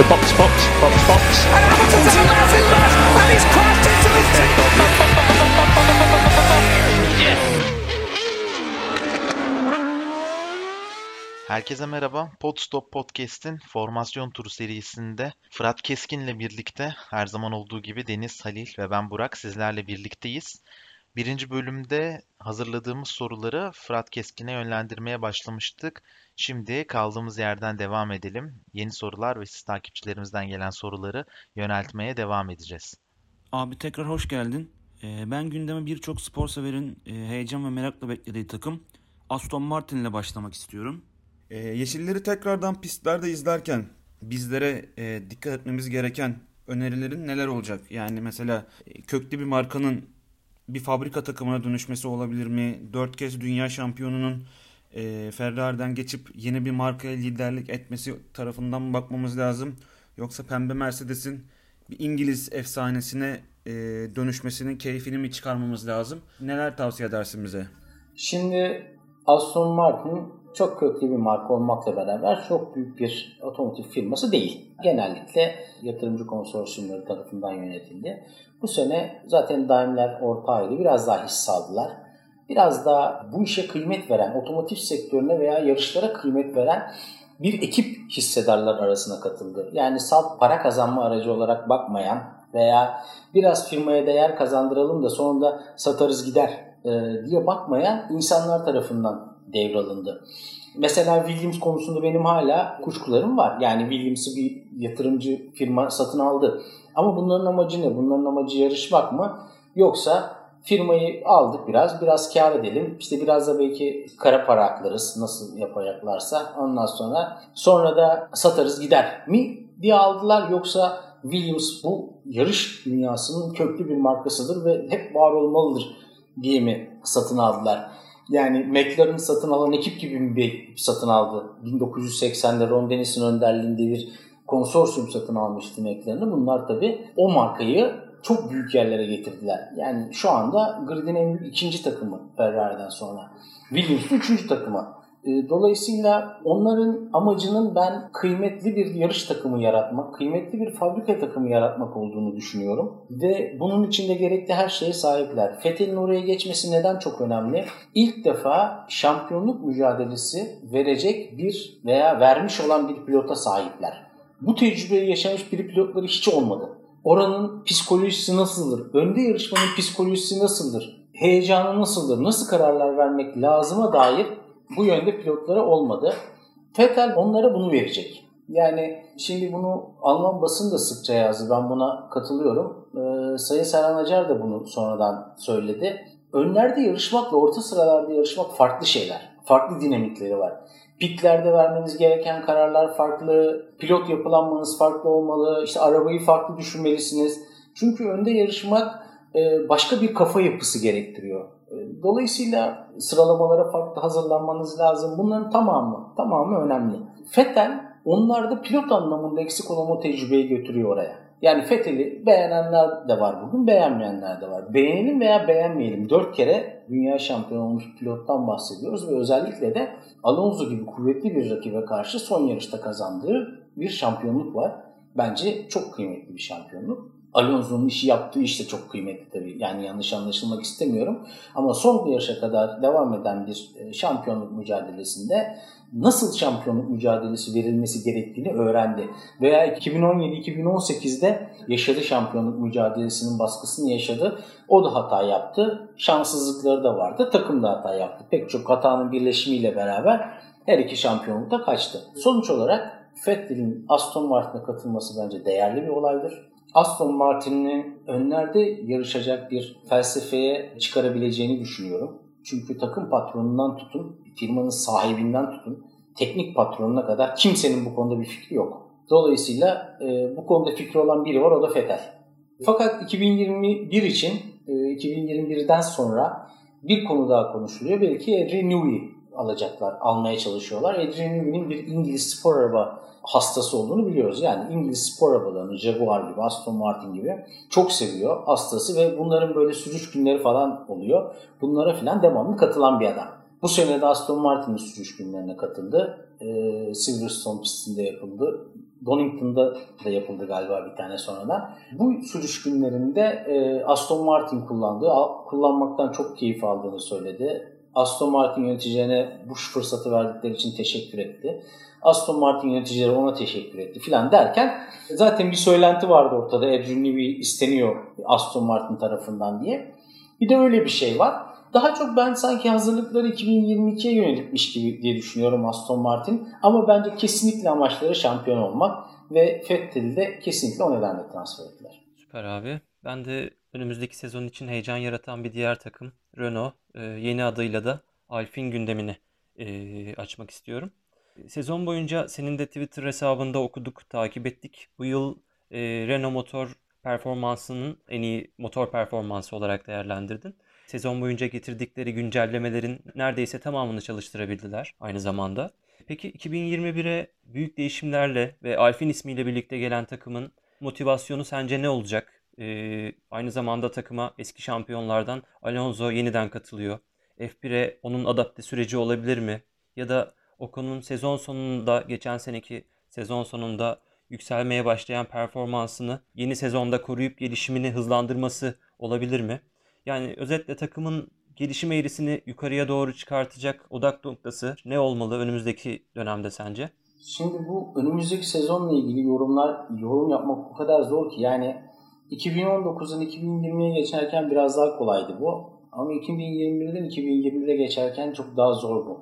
So box, box, box, box. And Hamilton's a massive mess, and he's crashed into his Herkese merhaba. Podstop Podcast'in formasyon turu serisinde Fırat Keskin'le birlikte her zaman olduğu gibi Deniz, Halil ve ben Burak sizlerle birlikteyiz. Birinci bölümde hazırladığımız soruları Fırat Keskin'e yönlendirmeye başlamıştık. Şimdi kaldığımız yerden devam edelim. Yeni sorular ve siz takipçilerimizden gelen soruları yöneltmeye devam edeceğiz. Abi tekrar hoş geldin. Ee, ben gündeme birçok spor severin e, heyecan ve merakla beklediği takım Aston Martin ile başlamak istiyorum. Ee, yeşilleri tekrardan pistlerde izlerken bizlere e, dikkat etmemiz gereken önerilerin neler olacak? Yani mesela e, köklü bir markanın bir fabrika takımına dönüşmesi olabilir mi? Dört kez dünya şampiyonunun e, Ferrari'den geçip yeni bir markaya liderlik etmesi tarafından mı bakmamız lazım? Yoksa pembe Mercedes'in bir İngiliz efsanesine e, dönüşmesinin keyfini mi çıkarmamız lazım? Neler tavsiye edersin bize? Şimdi Aston Martin çok köklü bir marka olmakla beraber çok büyük bir otomotiv firması değil. Genellikle yatırımcı konsorsiyumları tarafından yönetildi. Bu sene zaten Daimler ortağıydı. Biraz daha hisse aldılar. Biraz daha bu işe kıymet veren, otomotiv sektörüne veya yarışlara kıymet veren bir ekip hissedarlar arasına katıldı. Yani salt para kazanma aracı olarak bakmayan veya biraz firmaya değer kazandıralım da sonunda satarız gider e, diye bakmayan insanlar tarafından devralındı. Mesela Williams konusunda benim hala kuşkularım var. Yani Williams'ı bir yatırımcı firma satın aldı. Ama bunların amacı ne? Bunların amacı yarışmak mı? Yoksa firmayı aldık biraz, biraz kar edelim. İşte biraz da belki kara para aklarız nasıl yapacaklarsa. Ondan sonra sonra da satarız gider mi diye aldılar. Yoksa Williams bu yarış dünyasının köklü bir markasıdır ve hep var olmalıdır diye mi satın aldılar? Yani McLaren satın alan ekip gibi bir satın aldı. 1980'de Ron Dennis'in önderliğinde bir konsorsiyum satın almıştı McLaren'ı. Bunlar tabi o markayı çok büyük yerlere getirdiler. Yani şu anda gridin en büyük ikinci takımı Ferrari'den sonra. Williams'ın üçüncü takımı. E, dolayısıyla onların amacının ben kıymetli bir yarış takımı yaratmak, kıymetli bir fabrika takımı yaratmak olduğunu düşünüyorum. Ve bunun içinde gerekli her şeye sahipler. Fethel'in oraya geçmesi neden çok önemli? İlk defa şampiyonluk mücadelesi verecek bir veya vermiş olan bir pilota sahipler. Bu tecrübeyi yaşamış bir pilotları hiç olmadı. Oranın psikolojisi nasıldır? Önde yarışmanın psikolojisi nasıldır? Heyecanı nasıldır? Nasıl kararlar vermek lazıma dair bu yönde pilotlara olmadı. Vettel onlara bunu verecek. Yani şimdi bunu Alman basın da sıkça yazdı. Ben buna katılıyorum. Ee, Sayın Serhan Acar da bunu sonradan söyledi. Önlerde yarışmakla orta sıralarda yarışmak farklı şeyler. Farklı dinamikleri var. Pitlerde vermeniz gereken kararlar farklı. Pilot yapılanmanız farklı olmalı. İşte arabayı farklı düşünmelisiniz. Çünkü önde yarışmak e, başka bir kafa yapısı gerektiriyor. E, dolayısıyla sıralamalara farklı hazırlanmanız lazım. Bunların tamamı, tamamı önemli. Fettel onlarda pilot anlamında eksik olan o tecrübeyi götürüyor oraya. Yani Fethel'i beğenenler de var bugün, beğenmeyenler de var. Beğenelim veya beğenmeyelim. Dört kere dünya şampiyonu olmuş pilottan bahsediyoruz ve özellikle de Alonso gibi kuvvetli bir rakibe karşı son yarışta kazandığı bir şampiyonluk var. Bence çok kıymetli bir şampiyonluk. Alonso'nun işi yaptığı iş de çok kıymetli tabii. Yani yanlış anlaşılmak istemiyorum. Ama son yarışa kadar devam eden bir e, şampiyonluk mücadelesinde nasıl şampiyonluk mücadelesi verilmesi gerektiğini öğrendi. Veya 2017-2018'de yaşadı şampiyonluk mücadelesinin baskısını yaşadı. O da hata yaptı. Şanssızlıkları da vardı. Takım da hata yaptı. Pek çok hatanın birleşimiyle beraber her iki şampiyonlukta kaçtı. Sonuç olarak Vettel'in Aston Martin'e katılması bence değerli bir olaydır. Aston Martin'in önlerde yarışacak bir felsefeye çıkarabileceğini düşünüyorum. Çünkü takım patronundan tutun, firmanın sahibinden tutun, teknik patronuna kadar kimsenin bu konuda bir fikri yok. Dolayısıyla e, bu konuda fikri olan biri var o da Vettel. Fakat 2021 için, e, 2021'den sonra bir konu daha konuşuluyor. Belki Adrian Newey alacaklar, almaya çalışıyorlar. Adrian Newey'nin bir İngiliz spor araba hastası olduğunu biliyoruz. Yani İngiliz spor arabalarını Jaguar gibi, Aston Martin gibi çok seviyor hastası ve bunların böyle sürüş günleri falan oluyor. Bunlara falan devamlı katılan bir adam. Bu sene de Aston Martin'in sürüş günlerine katıldı. Ee, Silverstone pistinde yapıldı. Donington'da da yapıldı galiba bir tane sonradan. Bu sürüş günlerinde e, Aston Martin kullandı. Kullanmaktan çok keyif aldığını söyledi. Aston Martin yöneticilerine bu fırsatı verdikleri için teşekkür etti. Aston Martin yöneticileri ona teşekkür etti filan derken zaten bir söylenti vardı ortada. Adrian Newey isteniyor Aston Martin tarafından diye. Bir de öyle bir şey var. Daha çok ben sanki hazırlıkları 2022'ye yönelikmiş gibi diye düşünüyorum Aston Martin. Ama bence kesinlikle amaçları şampiyon olmak ve Vettel'i de kesinlikle o nedenle transfer ettiler. Süper abi. Ben de önümüzdeki sezon için heyecan yaratan bir diğer takım Renault e, yeni adıyla da Alpine gündemini e, açmak istiyorum. Sezon boyunca senin de Twitter hesabında okuduk, takip ettik. Bu yıl e, Renault motor performansının en iyi motor performansı olarak değerlendirdin. Sezon boyunca getirdikleri güncellemelerin neredeyse tamamını çalıştırabildiler aynı zamanda. Peki 2021'e büyük değişimlerle ve Alpine ismiyle birlikte gelen takımın motivasyonu sence ne olacak? Ee, aynı zamanda takıma eski şampiyonlardan Alonso yeniden katılıyor. F1'e onun adapte süreci olabilir mi? Ya da Ocon'un sezon sonunda, geçen seneki sezon sonunda yükselmeye başlayan performansını yeni sezonda koruyup gelişimini hızlandırması olabilir mi? Yani özetle takımın gelişim eğrisini yukarıya doğru çıkartacak odak noktası ne olmalı önümüzdeki dönemde sence? Şimdi bu önümüzdeki sezonla ilgili yorumlar yorum yapmak o kadar zor ki yani 2019'dan 2020'ye geçerken biraz daha kolaydı bu. Ama 2021'den 2021'e geçerken çok daha zor bu.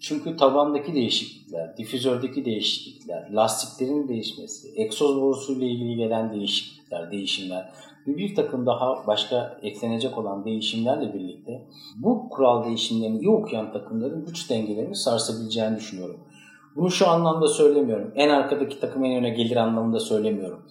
Çünkü tabandaki değişiklikler, difüzördeki değişiklikler, lastiklerin değişmesi, egzoz borusuyla ilgili gelen değişiklikler, değişimler ve bir takım daha başka eklenecek olan değişimlerle birlikte bu kural değişimlerini iyi okuyan takımların güç dengelerini sarsabileceğini düşünüyorum. Bunu şu anlamda söylemiyorum. En arkadaki takım en öne gelir anlamında söylemiyorum.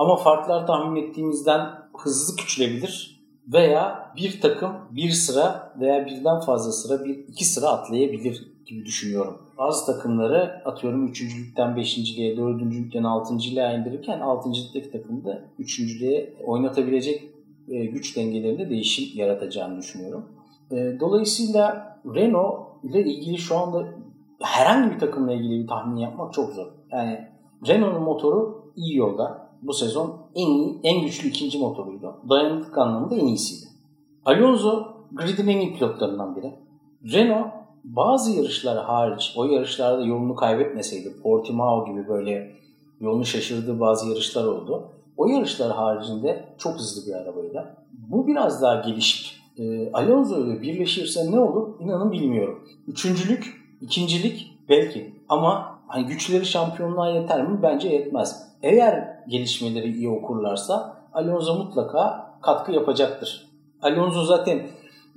Ama farklar tahmin ettiğimizden hızlı küçülebilir veya bir takım bir sıra veya birden fazla sıra bir iki sıra atlayabilir gibi düşünüyorum. Bazı takımları atıyorum 3.lükten 5.liğe, 4.lükten 6.liğe indirirken 6.lıktaki takımda 3.lüğe oynatabilecek e, güç dengelerinde değişim yaratacağını düşünüyorum. E, dolayısıyla Renault ile ilgili şu anda herhangi bir takımla ilgili bir tahmin yapmak çok zor. Yani Renault'un motoru iyi yolda. Bu sezon en iyi, en güçlü ikinci motoruydu. Dayanıklık anlamında en iyisiydi. Alonso gridin en iyi pilotlarından biri. Renault bazı yarışlar hariç o yarışlarda yolunu kaybetmeseydi Portimao gibi böyle yolunu şaşırdığı bazı yarışlar oldu. O yarışlar haricinde çok hızlı bir arabaydı. Bu biraz daha gelişip e, Alonso ile birleşirse ne olur inanın bilmiyorum. Üçüncülük İkincilik belki ama hani güçleri şampiyonluğa yeter mi? Bence yetmez. Eğer gelişmeleri iyi okurlarsa Alonso mutlaka katkı yapacaktır. Alonso zaten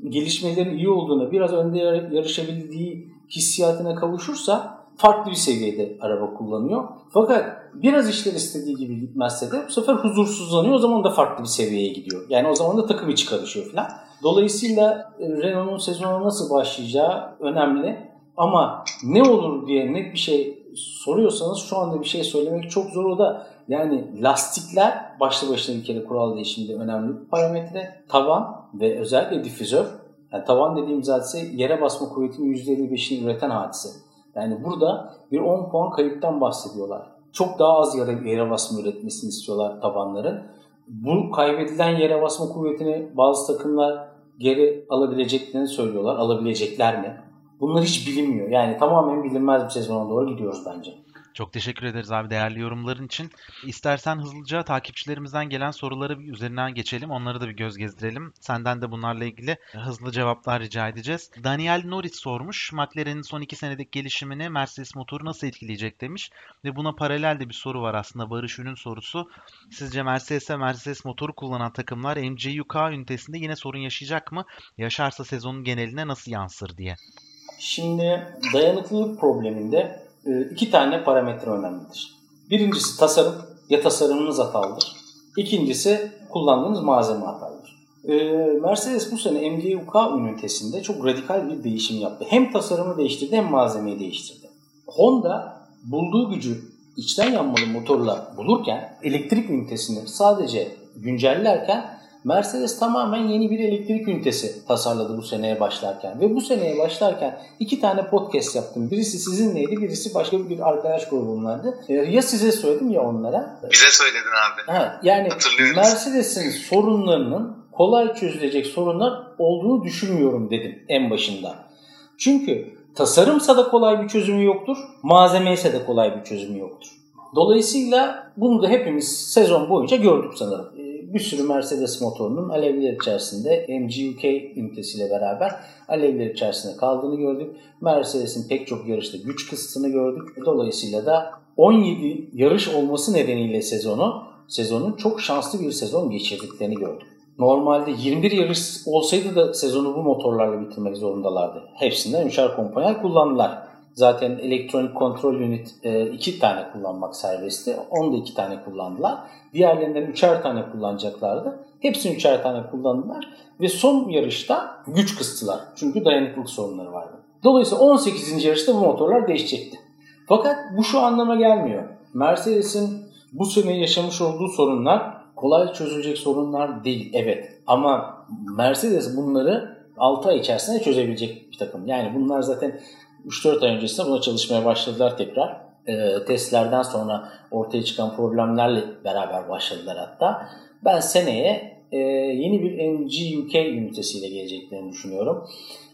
gelişmelerin iyi olduğunu biraz önde yarışabildiği hissiyatına kavuşursa farklı bir seviyede araba kullanıyor. Fakat biraz işler istediği gibi gitmezse de bu sefer huzursuzlanıyor. O zaman da farklı bir seviyeye gidiyor. Yani o zaman da takım içi karışıyor falan. Dolayısıyla Renault'un sezonu nasıl başlayacağı önemli. Ama ne olur diye net bir şey soruyorsanız şu anda bir şey söylemek çok zor. O da yani lastikler başlı başına bir kere kural değişiminde önemli bir parametre. Tavan ve özellikle difüzör. Yani tavan dediğim zaten yere basma kuvvetinin %55'ini üreten hadise. Yani burada bir 10 puan kayıptan bahsediyorlar. Çok daha az yere, yere basma üretmesini istiyorlar tabanların. Bu kaybedilen yere basma kuvvetini bazı takımlar geri alabileceklerini söylüyorlar. Alabilecekler mi? Bunlar hiç bilinmiyor. Yani tamamen bilinmez bir sezona doğru gidiyoruz bence. Çok teşekkür ederiz abi değerli yorumların için. İstersen hızlıca takipçilerimizden gelen soruları üzerinden geçelim. Onları da bir göz gezdirelim. Senden de bunlarla ilgili hızlı cevaplar rica edeceğiz. Daniel Norris sormuş. McLaren'in son iki senedeki gelişimini Mercedes motoru nasıl etkileyecek demiş. Ve buna paralel de bir soru var aslında Barış Ün'ün sorusu. Sizce Mercedes'e Mercedes motoru kullanan takımlar MCUK ünitesinde yine sorun yaşayacak mı? Yaşarsa sezonun geneline nasıl yansır diye. Şimdi dayanıklılık probleminde e, iki tane parametre önemlidir. Birincisi tasarım. Ya tasarımınız hatalıdır. İkincisi kullandığınız malzeme hatalıdır. E, Mercedes bu sene MGUK ünitesinde çok radikal bir değişim yaptı. Hem tasarımı değiştirdi hem malzemeyi değiştirdi. Honda bulduğu gücü içten yanmalı motorla bulurken elektrik ünitesini sadece güncellerken Mercedes tamamen yeni bir elektrik ünitesi tasarladı bu seneye başlarken. Ve bu seneye başlarken iki tane podcast yaptım. Birisi sizinleydi, birisi başka bir arkadaş grubumlardı. Ee, ya size söyledim ya onlara. Bize söyledin abi. Ha, yani. Mercedes'in sorunlarının kolay çözülecek sorunlar olduğunu düşünmüyorum dedim en başında. Çünkü tasarımsa da kolay bir çözümü yoktur, malzeme ise de kolay bir çözümü yoktur. Dolayısıyla bunu da hepimiz sezon boyunca gördük sanırım. Bir sürü Mercedes motorunun alevler içerisinde MGUK ünitesiyle beraber alevler içerisinde kaldığını gördük. Mercedes'in pek çok yarışta güç kısıtını gördük. Dolayısıyla da 17 yarış olması nedeniyle sezonu sezonun çok şanslı bir sezon geçirdiklerini gördük. Normalde 21 yarış olsaydı da sezonu bu motorlarla bitirmek zorundalardı. Hepsinden üçer komponent kullandılar. Zaten elektronik kontrol unit e, iki tane kullanmak serbestti. Onu da iki tane kullandılar. Diğerlerinden üçer tane kullanacaklardı. Hepsini üçer tane kullandılar. Ve son yarışta güç kıstılar. Çünkü dayanıklılık sorunları vardı. Dolayısıyla 18. yarışta bu motorlar değişecekti. Fakat bu şu anlama gelmiyor. Mercedes'in bu sene yaşamış olduğu sorunlar kolay çözülecek sorunlar değil. Evet ama Mercedes bunları 6 ay içerisinde çözebilecek bir takım. Yani bunlar zaten 3-4 ay öncesinde buna çalışmaya başladılar tekrar. E, testlerden sonra ortaya çıkan problemlerle beraber başladılar hatta. Ben seneye e, yeni bir MGUK ünitesiyle geleceklerini düşünüyorum.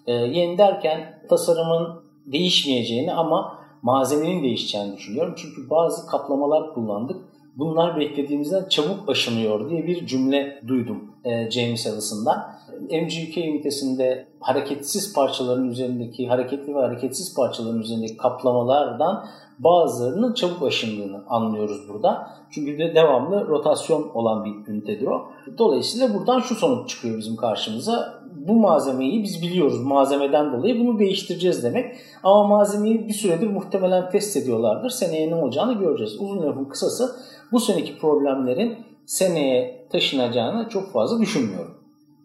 E, yeni derken tasarımın değişmeyeceğini ama malzemenin değişeceğini düşünüyorum. Çünkü bazı kaplamalar kullandık. Bunlar beklediğimizden çabuk aşınıyor diye bir cümle duydum e, James Ellison'dan. MGK ünitesinde hareketsiz parçaların üzerindeki, hareketli ve hareketsiz parçaların üzerindeki kaplamalardan bazılarının çabuk aşındığını anlıyoruz burada. Çünkü de devamlı rotasyon olan bir ünitedir o. Dolayısıyla buradan şu sonuç çıkıyor bizim karşımıza. Bu malzemeyi biz biliyoruz. Malzemeden dolayı bunu değiştireceğiz demek. Ama malzemeyi bir süredir muhtemelen test ediyorlardır. Seneye ne olacağını göreceğiz. Uzun lafın kısası bu seneki problemlerin seneye taşınacağını çok fazla düşünmüyorum.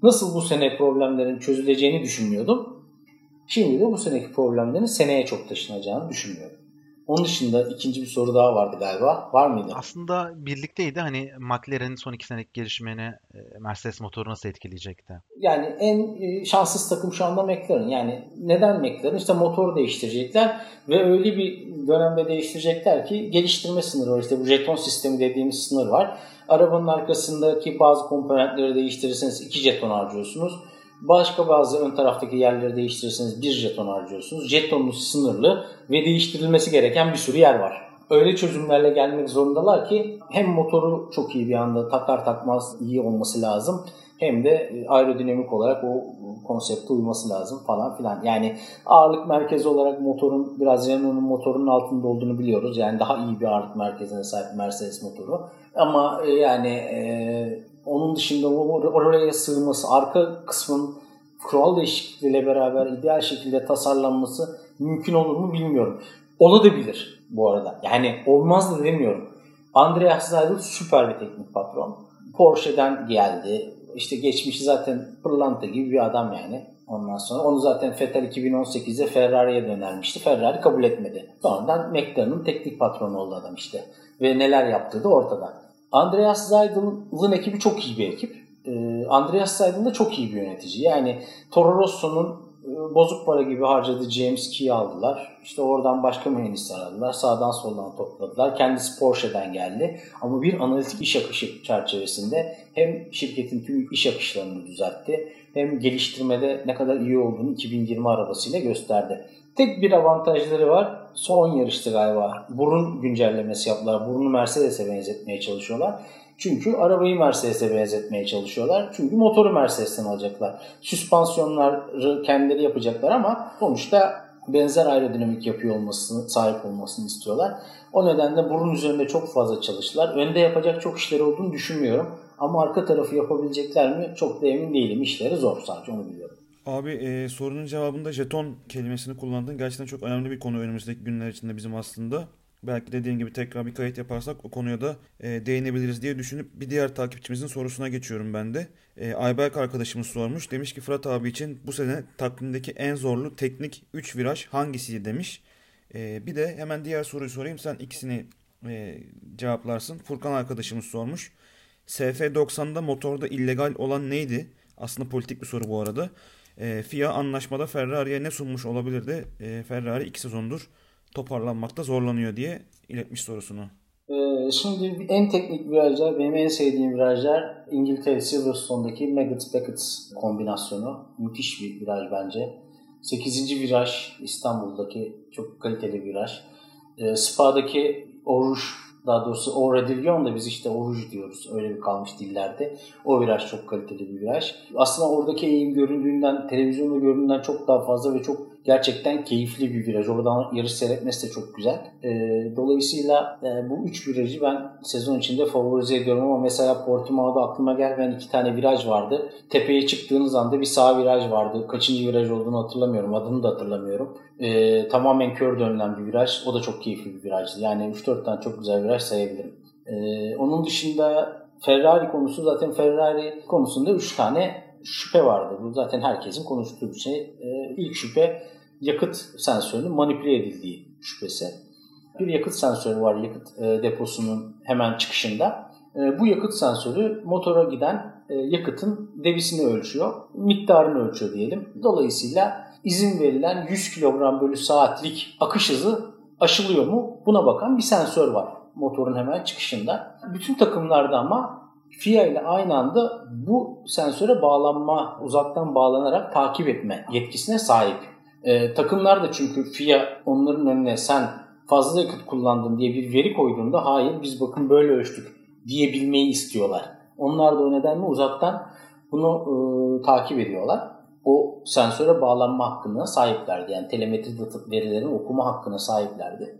Nasıl bu sene problemlerin çözüleceğini düşünmüyordum. Şimdi de bu seneki problemlerin seneye çok taşınacağını düşünmüyorum. Onun dışında ikinci bir soru daha vardı galiba. Var mıydı? Aslında birlikteydi. Hani McLaren'in son iki senelik gelişmeni e, Mercedes motoru nasıl etkileyecekti? Yani en e, şanssız takım şu anda McLaren. Yani neden McLaren? İşte motoru değiştirecekler ve öyle bir dönemde değiştirecekler ki geliştirme sınırı var. İşte bu jeton sistemi dediğimiz sınır var. Arabanın arkasındaki bazı komponentleri değiştirirseniz 2 jeton harcıyorsunuz. Başka bazı ön taraftaki yerleri değiştirirseniz 1 jeton harcıyorsunuz. Jetonunuz sınırlı ve değiştirilmesi gereken bir sürü yer var. Öyle çözümlerle gelmek zorundalar ki hem motoru çok iyi bir anda takar takmaz iyi olması lazım hem de aerodinamik olarak o konsepte uyması lazım falan filan. Yani ağırlık merkezi olarak motorun biraz Renault'un motorunun altında olduğunu biliyoruz. Yani daha iyi bir ağırlık merkezine sahip Mercedes motoru. Ama e, yani e, onun dışında or- oraya sığması, arka kısmın kural değişikliğiyle beraber ideal şekilde tasarlanması mümkün olur mu bilmiyorum. Olabilir bu arada. Yani olmaz da demiyorum. Andreas Seidel süper bir teknik patron. Porsche'den geldi. İşte geçmişi zaten pırlanta gibi bir adam yani. Ondan sonra onu zaten Vettel 2018'de Ferrari'ye dönermişti. Ferrari kabul etmedi. Sonradan McLaren'ın teknik patronu oldu adam işte. Ve neler yaptığı da ortada. Andreas Seidel'ın ekibi çok iyi bir ekip. Ee, Andreas Seidel de çok iyi bir yönetici. Yani Toro Rosso'nun e, bozuk para gibi harcadığı James Key'i aldılar. İşte oradan başka mühendisler aldılar. Sağdan soldan topladılar. Kendisi Porsche'den geldi. Ama bir analitik iş akışı çerçevesinde hem şirketin tüm iş akışlarını düzeltti hem geliştirmede ne kadar iyi olduğunu 2020 arabasıyla gösterdi. Tek bir avantajları var. Son yarıştı galiba. Burun güncellemesi yaptılar. Burunu Mercedes'e benzetmeye çalışıyorlar. Çünkü arabayı Mercedes'e benzetmeye çalışıyorlar. Çünkü motoru Mercedes'ten alacaklar. Süspansiyonları kendileri yapacaklar ama sonuçta benzer aerodinamik yapıyor olmasını, sahip olmasını istiyorlar. O nedenle burun üzerinde çok fazla çalıştılar. Önde yapacak çok işleri olduğunu düşünmüyorum. Ama arka tarafı yapabilecekler mi çok da emin değilim. İşleri zor sadece onu biliyorum. Abi e, sorunun cevabında jeton kelimesini kullandın. Gerçekten çok önemli bir konu önümüzdeki günler içinde bizim aslında. Belki dediğin gibi tekrar bir kayıt yaparsak o konuya da e, değinebiliriz diye düşünüp bir diğer takipçimizin sorusuna geçiyorum ben de. E, Ayberk arkadaşımız sormuş. Demiş ki Fırat abi için bu sene takvimdeki en zorlu teknik 3 viraj hangisiydi demiş. E, bir de hemen diğer soruyu sorayım. Sen ikisini e, cevaplarsın. Furkan arkadaşımız sormuş. SF90'da motorda illegal olan neydi? Aslında politik bir soru bu arada. E, FIA anlaşmada Ferrari'ye ne sunmuş olabilirdi? E, Ferrari iki sezondur toparlanmakta zorlanıyor diye iletmiş sorusunu. Ee, şimdi en teknik virajlar, benim en sevdiğim virajlar İngiltere Silverstone'daki Maggots Beckett's kombinasyonu. Müthiş bir viraj bence. 8. viraj İstanbul'daki çok kaliteli viraj. Ee, Spa'daki Oruj daha doğrusu o Radillon da biz işte Oruj diyoruz. Öyle bir kalmış dillerde. O viraj çok kaliteli bir viraj. Aslında oradaki eğim göründüğünden, televizyonda göründüğünden çok daha fazla ve çok gerçekten keyifli bir viraj. Oradan yarış seyretmesi de çok güzel. E, dolayısıyla e, bu üç virajı ben sezon içinde favorize ediyorum ama mesela Portimao'da aklıma gelmeyen iki tane viraj vardı. Tepeye çıktığınız anda bir sağ viraj vardı. Kaçıncı viraj olduğunu hatırlamıyorum. Adını da hatırlamıyorum. E, tamamen kör dönülen bir viraj. O da çok keyifli bir virajdı. Yani 3-4 tane çok güzel viraj sayabilirim. E, onun dışında Ferrari konusu zaten Ferrari konusunda 3 tane şüphe vardı. Bu zaten herkesin konuştuğu bir şey. E, ilk şüphe yakıt sensörünün manipüle edildiği şüphesi. Bir yakıt sensörü var yakıt e, deposunun hemen çıkışında. E, bu yakıt sensörü motora giden e, yakıtın debisini ölçüyor. Miktarını ölçüyor diyelim. Dolayısıyla izin verilen 100 kilogram bölü saatlik akış hızı aşılıyor mu? Buna bakan bir sensör var motorun hemen çıkışında. Bütün takımlarda ama FIA ile aynı anda bu sensöre bağlanma, uzaktan bağlanarak takip etme yetkisine sahip. Ee, takımlar da çünkü FIA onların önüne sen fazla yakıt kullandın diye bir veri koyduğunda hayır biz bakın böyle ölçtük diyebilmeyi istiyorlar. Onlar da o nedenle uzaktan bunu e, takip ediyorlar. O sensöre bağlanma hakkına sahiplerdi. Yani telemetri verilerini okuma hakkına sahiplerdi.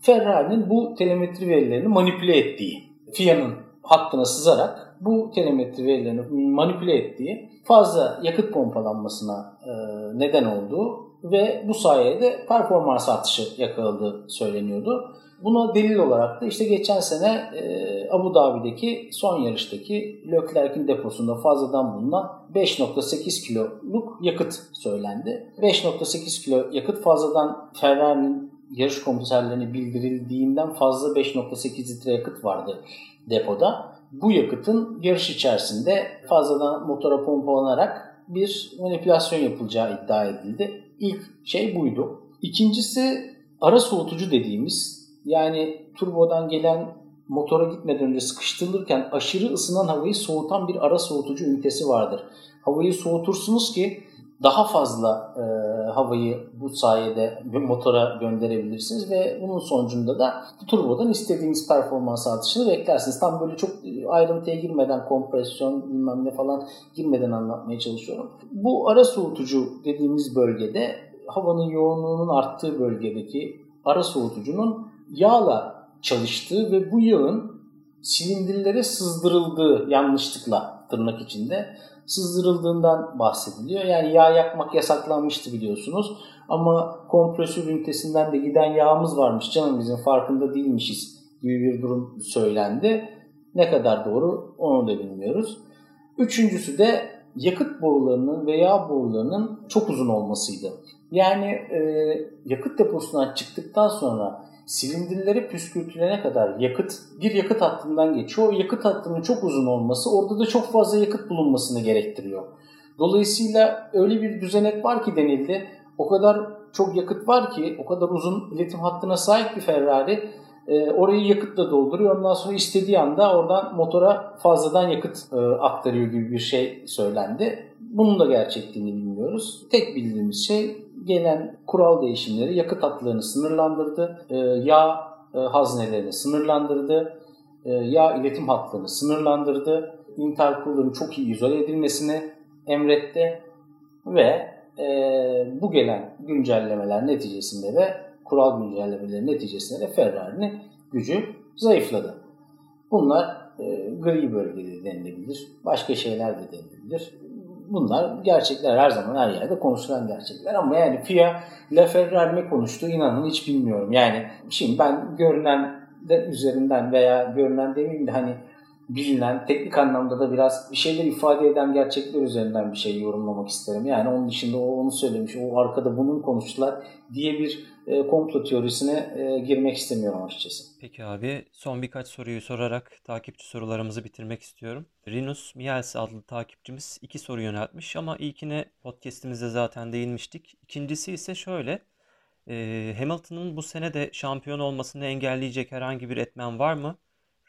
Ferrari'nin bu telemetri verilerini manipüle ettiği, FIA'nın hattına sızarak bu telemetri verilerini manipüle ettiği fazla yakıt pompalanmasına e, neden olduğu ve bu sayede performans artışı yakaladığı söyleniyordu. Buna delil olarak da işte geçen sene e, Abu Dhabi'deki son yarıştaki Leclerc'in deposunda fazladan bulunan 5.8 kiloluk yakıt söylendi. 5.8 kilo yakıt fazladan Ferrari'nin yarış komiserlerine bildirildiğinden fazla 5.8 litre yakıt vardı depoda. Bu yakıtın yarış içerisinde fazladan motora pompalanarak bir manipülasyon yapılacağı iddia edildi. İlk şey buydu. İkincisi ara soğutucu dediğimiz yani turbodan gelen motora gitmeden önce sıkıştırılırken aşırı ısınan havayı soğutan bir ara soğutucu ünitesi vardır. Havayı soğutursunuz ki daha fazla e, havayı bu sayede motora gönderebilirsiniz ve bunun sonucunda da turbodan istediğiniz performans artışını beklersiniz. Tam böyle çok ayrıntıya girmeden kompresyon bilmem ne falan girmeden anlatmaya çalışıyorum. Bu ara soğutucu dediğimiz bölgede havanın yoğunluğunun arttığı bölgedeki ara soğutucunun yağla çalıştığı ve bu yağın silindirlere sızdırıldığı yanlışlıkla tırnak içinde sızdırıldığından bahsediliyor. Yani yağ yakmak yasaklanmıştı biliyorsunuz. Ama kompresör ünitesinden de giden yağımız varmış canım bizim farkında değilmişiz gibi bir durum söylendi. Ne kadar doğru onu da bilmiyoruz. Üçüncüsü de yakıt borularının ve yağ borularının çok uzun olmasıydı. Yani e, yakıt deposundan çıktıktan sonra silindirlere püskürtülene kadar yakıt bir yakıt hattından geçiyor. O yakıt hattının çok uzun olması orada da çok fazla yakıt bulunmasını gerektiriyor. Dolayısıyla öyle bir düzenek var ki denildi. O kadar çok yakıt var ki, o kadar uzun iletim hattına sahip bir Ferrari e, orayı yakıtla dolduruyor. Ondan sonra istediği anda oradan motora fazladan yakıt e, aktarıyor gibi bir şey söylendi. Bunun da gerçekliğini bilmiyoruz. Tek bildiğimiz şey gelen kural değişimleri yakıt hatlarını sınırlandırdı. E, yağ e, haznelerini sınırlandırdı. E, yağ iletim hatlarını sınırlandırdı. Intercooler'ın çok iyi izole edilmesini emretti. Ve e, bu gelen güncellemeler neticesinde de kural güncellemeleri neticesinde de Ferrari'nin gücü zayıfladı. Bunlar e, gri bölgede denilebilir. Başka şeyler de denilebilir bunlar gerçekler her zaman her yerde konuşulan gerçekler ama yani FIA ile ne konuştu inanın hiç bilmiyorum. Yani şimdi ben görünen de üzerinden veya görünen demeyeyim de hani bilinen, teknik anlamda da biraz bir şeyler ifade eden gerçekler üzerinden bir şey yorumlamak isterim. Yani onun dışında o onu söylemiş, o arkada bunun konuştular diye bir e, komplo teorisine e, girmek istemiyorum açıkçası. Peki abi son birkaç soruyu sorarak takipçi sorularımızı bitirmek istiyorum. Rinus Miels adlı takipçimiz iki soru yöneltmiş ama ilkine podcastimizde zaten değinmiştik. İkincisi ise şöyle. E, Hamilton'ın bu sene de şampiyon olmasını engelleyecek herhangi bir etmen var mı?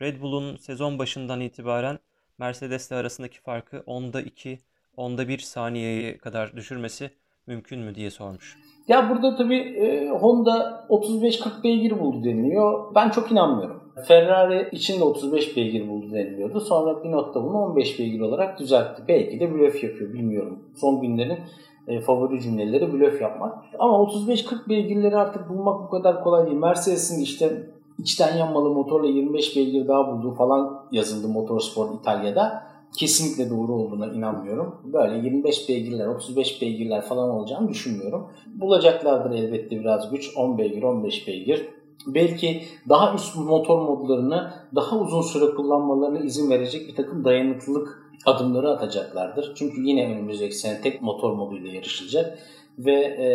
Red Bull'un sezon başından itibaren Mercedes'le arasındaki farkı 10'da 2, 10'da 1 saniyeye kadar düşürmesi mümkün mü diye sormuş. Ya burada tabii e, Honda 35-40 beygir buldu deniliyor. Ben çok inanmıyorum. Ferrari için de 35 beygir buldu deniliyordu. Sonra Binotto bunu 15 beygir olarak düzeltti. Belki de blöf yapıyor bilmiyorum. Son günlerin e, favori cümleleri blöf yapmak. Ama 35-40 beygirleri artık bulmak bu kadar kolay değil. Mercedes'in işte içten yanmalı motorla 25 beygir daha bulduğu falan yazıldı Motorsport İtalya'da. Kesinlikle doğru olduğuna inanmıyorum. Böyle 25 beygirler, 35 beygirler falan olacağını düşünmüyorum. Bulacaklardır elbette biraz güç. 10 beygir, 15 beygir. Belki daha üst motor modlarını daha uzun süre kullanmalarına izin verecek bir takım dayanıklılık adımları atacaklardır. Çünkü yine önümüzdeki sene tek motor moduyla yarışılacak ve e,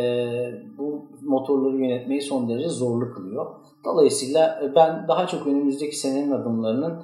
bu motorları yönetmeyi son derece zorlu kılıyor. Dolayısıyla ben daha çok önümüzdeki senenin adımlarının e,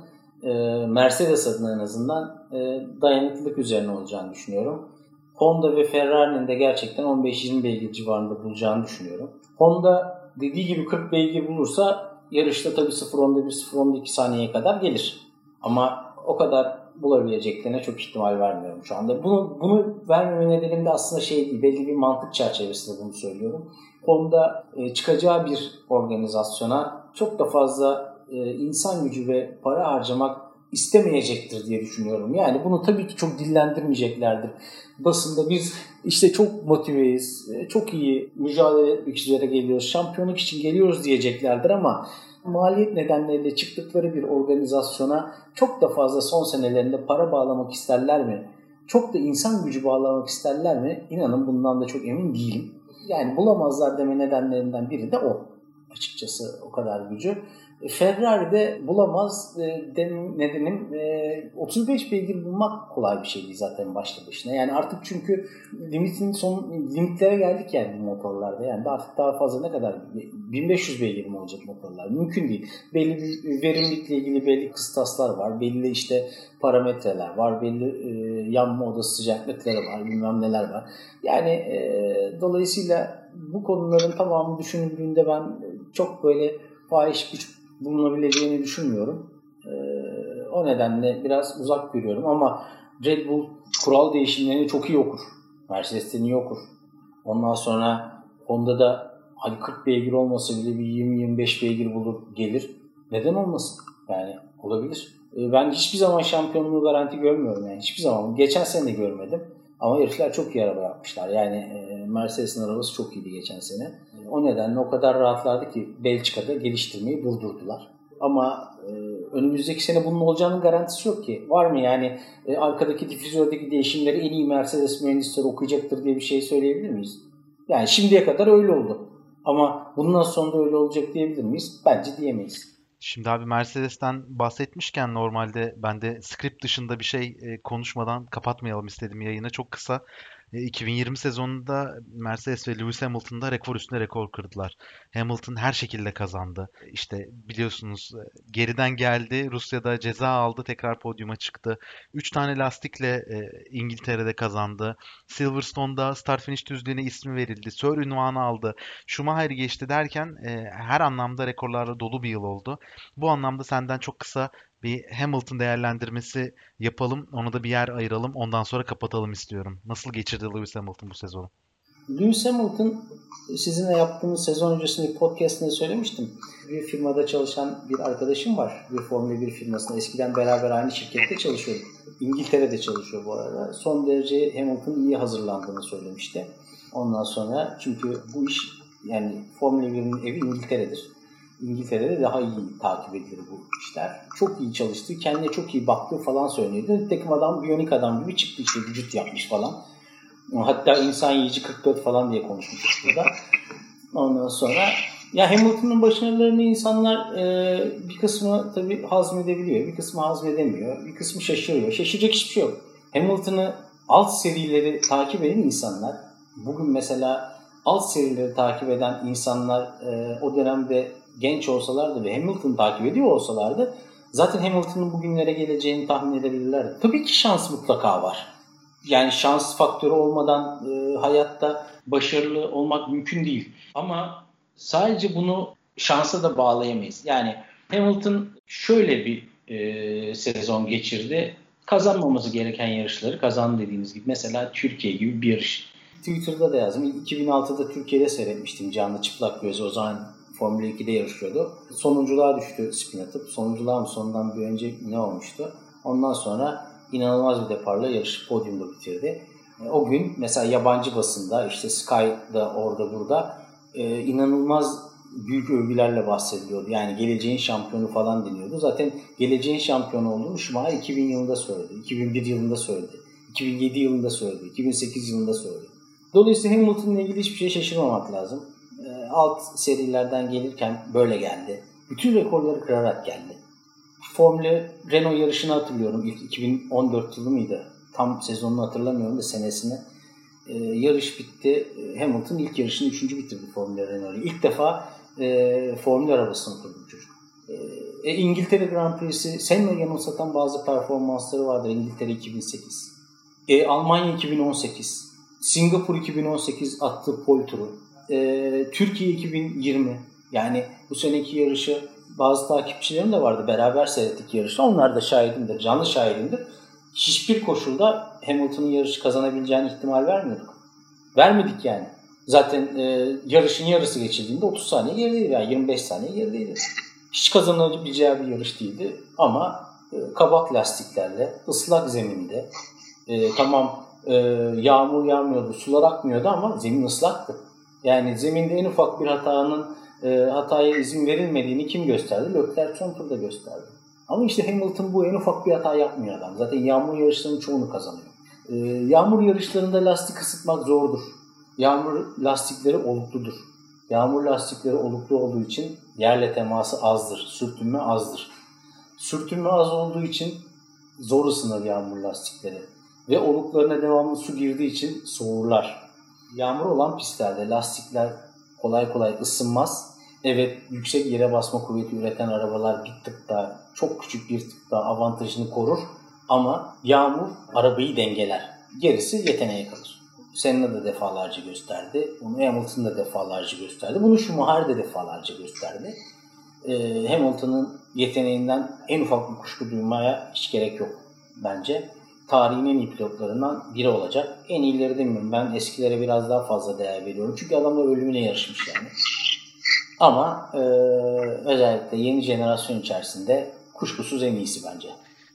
Mercedes adına en azından e, dayanıklılık üzerine olacağını düşünüyorum. Honda ve Ferrari'nin de gerçekten 15-20 beygir civarında bulacağını düşünüyorum. Honda dediği gibi 40 beygir bulursa yarışta tabii 0.10'da 1 0.10'da 2 saniyeye kadar gelir. Ama o kadar bulabileceklerine çok ihtimal vermiyorum şu anda. Bunu, bunu vermeme nedenim de aslında şey değil, belli bir mantık çerçevesinde bunu söylüyorum. Honda e, çıkacağı bir organizasyona çok da fazla e, insan gücü ve para harcamak istemeyecektir diye düşünüyorum. Yani bunu tabii ki çok dillendirmeyeceklerdir. Basında biz işte çok motiveyiz, e, çok iyi mücadele etmek üzere geliyoruz, şampiyonluk için geliyoruz diyeceklerdir ama maliyet nedenleriyle çıktıkları bir organizasyona çok da fazla son senelerinde para bağlamak isterler mi? Çok da insan gücü bağlamak isterler mi? İnanın bundan da çok emin değilim. Yani bulamazlar deme nedenlerinden biri de o. Açıkçası o kadar gücü. Ferrari'de bulamaz e, nedenim e, 35 beygir bulmak kolay bir şey değil zaten başlı başına. Yani artık çünkü limitin son limitlere geldik yani bu motorlarda. Yani artık daha fazla ne kadar 1500 beygir mi olacak motorlar? Mümkün değil. Belli bir verimlilikle ilgili belli kıstaslar var. Belli işte parametreler var. Belli e, yanma odası sıcaklıkları var. Bilmem neler var. Yani e, dolayısıyla bu konuların tamamı düşünüldüğünde ben çok böyle fahiş güç bulunabileceğini düşünmüyorum. E, o nedenle biraz uzak görüyorum ama Red Bull kural değişimlerini çok iyi okur. Mercedes'ten iyi okur. Ondan sonra Honda'da hani 40 beygir olmasa bile bir 20-25 beygir bulur gelir. Neden olmasın? Yani olabilir. E, ben hiçbir zaman şampiyonluğu garanti görmüyorum yani hiçbir zaman. Geçen sene de görmedim. Ama herifler çok iyi araba yapmışlar. Yani e, Mercedes'in arabası çok iyiydi geçen sene. E, o nedenle o kadar rahatlardı ki Belçika'da geliştirmeyi durdurdular. Ama e, önümüzdeki sene bunun olacağının garantisi yok ki. Var mı yani arkadaki difüzördeki değişimleri en iyi Mercedes mühendisleri okuyacaktır diye bir şey söyleyebilir miyiz? Yani şimdiye kadar öyle oldu. Ama bundan sonra da öyle olacak diyebilir miyiz? Bence diyemeyiz. Şimdi abi Mercedes'ten bahsetmişken normalde ben de script dışında bir şey e, konuşmadan kapatmayalım istedim yayını. Çok kısa 2020 sezonunda Mercedes ve Lewis Hamilton'da rekor üstüne rekor kırdılar. Hamilton her şekilde kazandı. İşte biliyorsunuz geriden geldi. Rusya'da ceza aldı. Tekrar podyuma çıktı. 3 tane lastikle e, İngiltere'de kazandı. Silverstone'da start finish düzlüğüne ismi verildi. Sir ünvanı aldı. Schumacher geçti derken e, her anlamda rekorlarla dolu bir yıl oldu. Bu anlamda senden çok kısa bir Hamilton değerlendirmesi yapalım. Ona da bir yer ayıralım. Ondan sonra kapatalım istiyorum. Nasıl geçirdi Lewis Hamilton bu sezonu? Lewis Hamilton sizinle yaptığımız sezon öncesinde podcastinde söylemiştim. Bir firmada çalışan bir arkadaşım var. Bir Formula 1 firmasında. Eskiden beraber aynı şirkette çalışıyorduk. İngiltere'de çalışıyor bu arada. Son derece Hamilton iyi hazırlandığını söylemişti. Ondan sonra çünkü bu iş yani Formula 1'in evi İngiltere'dir. İngiltere'de daha iyi takip edilir bu işler. Çok iyi çalıştı, kendine çok iyi baktığı falan söyleniyordu. Nitekim adam biyonik adam gibi çıktı işte vücut yapmış falan. Hatta insan yiyici 44 falan diye konuşmuştuk burada. Ondan sonra Ya Hamilton'ın başarılarını insanlar e, bir kısmı tabii hazmedebiliyor, bir kısmı hazmedemiyor, bir kısmı şaşırıyor. Şaşıracak hiçbir şey yok. Hamilton'ı alt serileri takip eden insanlar, bugün mesela alt serileri takip eden insanlar e, o dönemde genç olsalardı ve Hamilton'ı takip ediyor olsalardı zaten Hamilton'ın bugünlere geleceğini tahmin edebilirlerdi. Tabii ki şans mutlaka var. Yani şans faktörü olmadan e, hayatta başarılı olmak mümkün değil. Ama sadece bunu şansa da bağlayamayız. Yani Hamilton şöyle bir e, sezon geçirdi. Kazanmaması gereken yarışları kazandı dediğimiz gibi. Mesela Türkiye gibi bir yarış. Twitter'da da yazdım. 2006'da Türkiye'de seyretmiştim canlı çıplak gözü. O zaman Formula 2'de yarışıyordu. Sonunculuğa düştü spin atıp. Sonunculuğa mı sonundan bir önce ne olmuştu? Ondan sonra inanılmaz bir deparla yarışı podyumda bitirdi. E, o gün mesela yabancı basında işte Sky'da orada burada e, inanılmaz büyük övgülerle bahsediliyordu. Yani geleceğin şampiyonu falan deniyordu. Zaten geleceğin şampiyonu olduğunu Schumacher 2000 yılında söyledi. 2001 yılında söyledi. 2007 yılında söyledi. 2008 yılında söyledi. Dolayısıyla Hamilton'la ilgili hiçbir şey şaşırmamak lazım. Alt serilerden gelirken böyle geldi. Bütün rekorları kırarak geldi. Formula Renault yarışını hatırlıyorum. İlk 2014 yılı mıydı? Tam sezonunu hatırlamıyorum da senesini. Ee, yarış bitti. Hamilton ilk yarışını üçüncü bitirdi Formula Renault'u. İlk defa e, Formula arabasını kurdu çocuk. E, İngiltere Grand Prix'si seninle yanılsatan bazı performansları vardır. İngiltere 2008. E, Almanya 2018. Singapur 2018 attığı pol turu. E, Türkiye 2020. Yani bu seneki yarışı bazı takipçilerim de vardı. Beraber seyrettik yarışı. Onlar da şahidimdir. Canlı şahidimdir. Hiçbir koşulda Hamilton'ın yarışı kazanabileceğini ihtimal vermiyorduk. Vermedik yani. Zaten e, yarışın yarısı geçildiğinde 30 saniye gerideydi. Yani 25 saniye gerideydi. Hiç kazanabileceği bir yarış değildi. Ama e, kabak lastiklerle, ıslak zeminde, e, tamam e, yağmur yağmıyordu, sular akmıyordu ama zemin ıslaktı. Yani zeminde en ufak bir hatanın e, hataya izin verilmediğini kim gösterdi? Leclerc son turda gösterdi. Ama işte Hamilton bu en ufak bir hata yapmıyor adam. Zaten yağmur yarışlarının çoğunu kazanıyor. E, yağmur yarışlarında lastik ısıtmak zordur. Yağmur lastikleri olukludur. Yağmur lastikleri oluklu olduğu için yerle teması azdır. Sürtünme azdır. Sürtünme az olduğu için zor ısınır yağmur lastikleri. Ve oluklarına devamlı su girdiği için soğurlar. Yağmur olan pistlerde lastikler kolay kolay ısınmaz. Evet yüksek yere basma kuvveti üreten arabalar bir tık daha çok küçük bir tık daha avantajını korur. Ama yağmur arabayı dengeler. Gerisi yeteneğe kalır. Senna da defalarca gösterdi. Bunu Hamilton da defalarca gösterdi. Bunu Schumacher de defalarca gösterdi. Ee, Hamilton'ın yeteneğinden en ufak bir kuşku duymaya hiç gerek yok bence. Tarihin en iyi pilotlarından biri olacak. En iyileri demiyorum. Ben eskilere biraz daha fazla değer veriyorum. Çünkü adamlar ölümüne yarışmış yani. Ama e, özellikle yeni jenerasyon içerisinde kuşkusuz en iyisi bence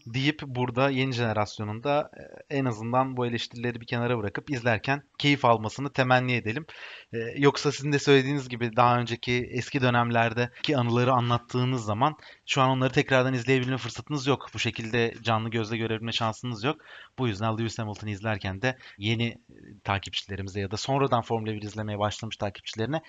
deyip burada yeni jenerasyonunda e, en azından bu eleştirileri bir kenara bırakıp izlerken keyif almasını temenni edelim. E, yoksa sizin de söylediğiniz gibi daha önceki eski dönemlerdeki anıları anlattığınız zaman şu an onları tekrardan izleyebilme fırsatınız yok. Bu şekilde canlı gözle görebilme şansınız yok. Bu yüzden Lewis Hamilton'ı izlerken de yeni e, takipçilerimize ya da sonradan Formula 1 izlemeye başlamış takipçilerine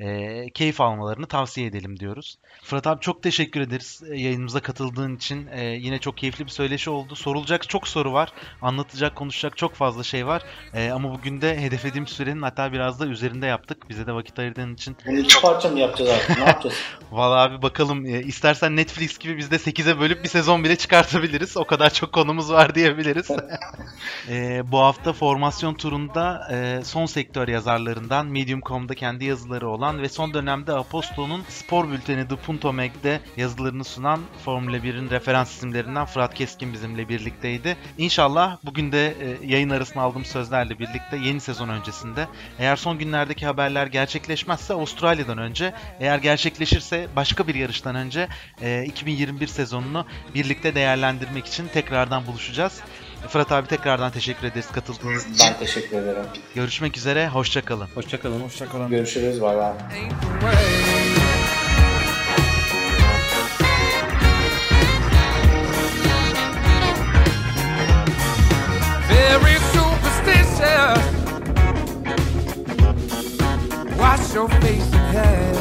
e, keyif almalarını tavsiye edelim diyoruz. Fırat abi çok teşekkür ederiz yayınımıza katıldığın için. E, yine çok keyifli bir söyleşi oldu. Sorulacak çok soru var. Anlatacak, konuşacak çok fazla şey var. E, ama bugün de hedeflediğim sürenin hatta biraz da üzerinde yaptık. Bize de vakit ayırdığın için. Bunu iki parça mı yapacağız artık? Ne yapacağız? Valla abi bakalım. E, istersen Netflix gibi biz de 8'e bölüp bir sezon bile çıkartabiliriz. O kadar çok konumuz var diyebiliriz. e, bu hafta formasyon turunda e, son sektör yazarlarından Medium.com'da kendi yazıları olan sunan ve son dönemde Apostol'un spor bülteni The Punto Mag'de yazılarını sunan Formula 1'in referans isimlerinden Fırat Keskin bizimle birlikteydi. İnşallah bugün de e, yayın arasında aldığım sözlerle birlikte yeni sezon öncesinde eğer son günlerdeki haberler gerçekleşmezse Avustralya'dan önce eğer gerçekleşirse başka bir yarıştan önce 2021 e, sezonunu birlikte değerlendirmek için tekrardan buluşacağız. Fırat abi tekrardan teşekkür ederiz katıldığınız için. Ben teşekkür ederim. Görüşmek üzere. Hoşçakalın. Hoşçakalın. Hoşçakalın. Görüşürüz. Bay bay. Very superstitious. Wash your face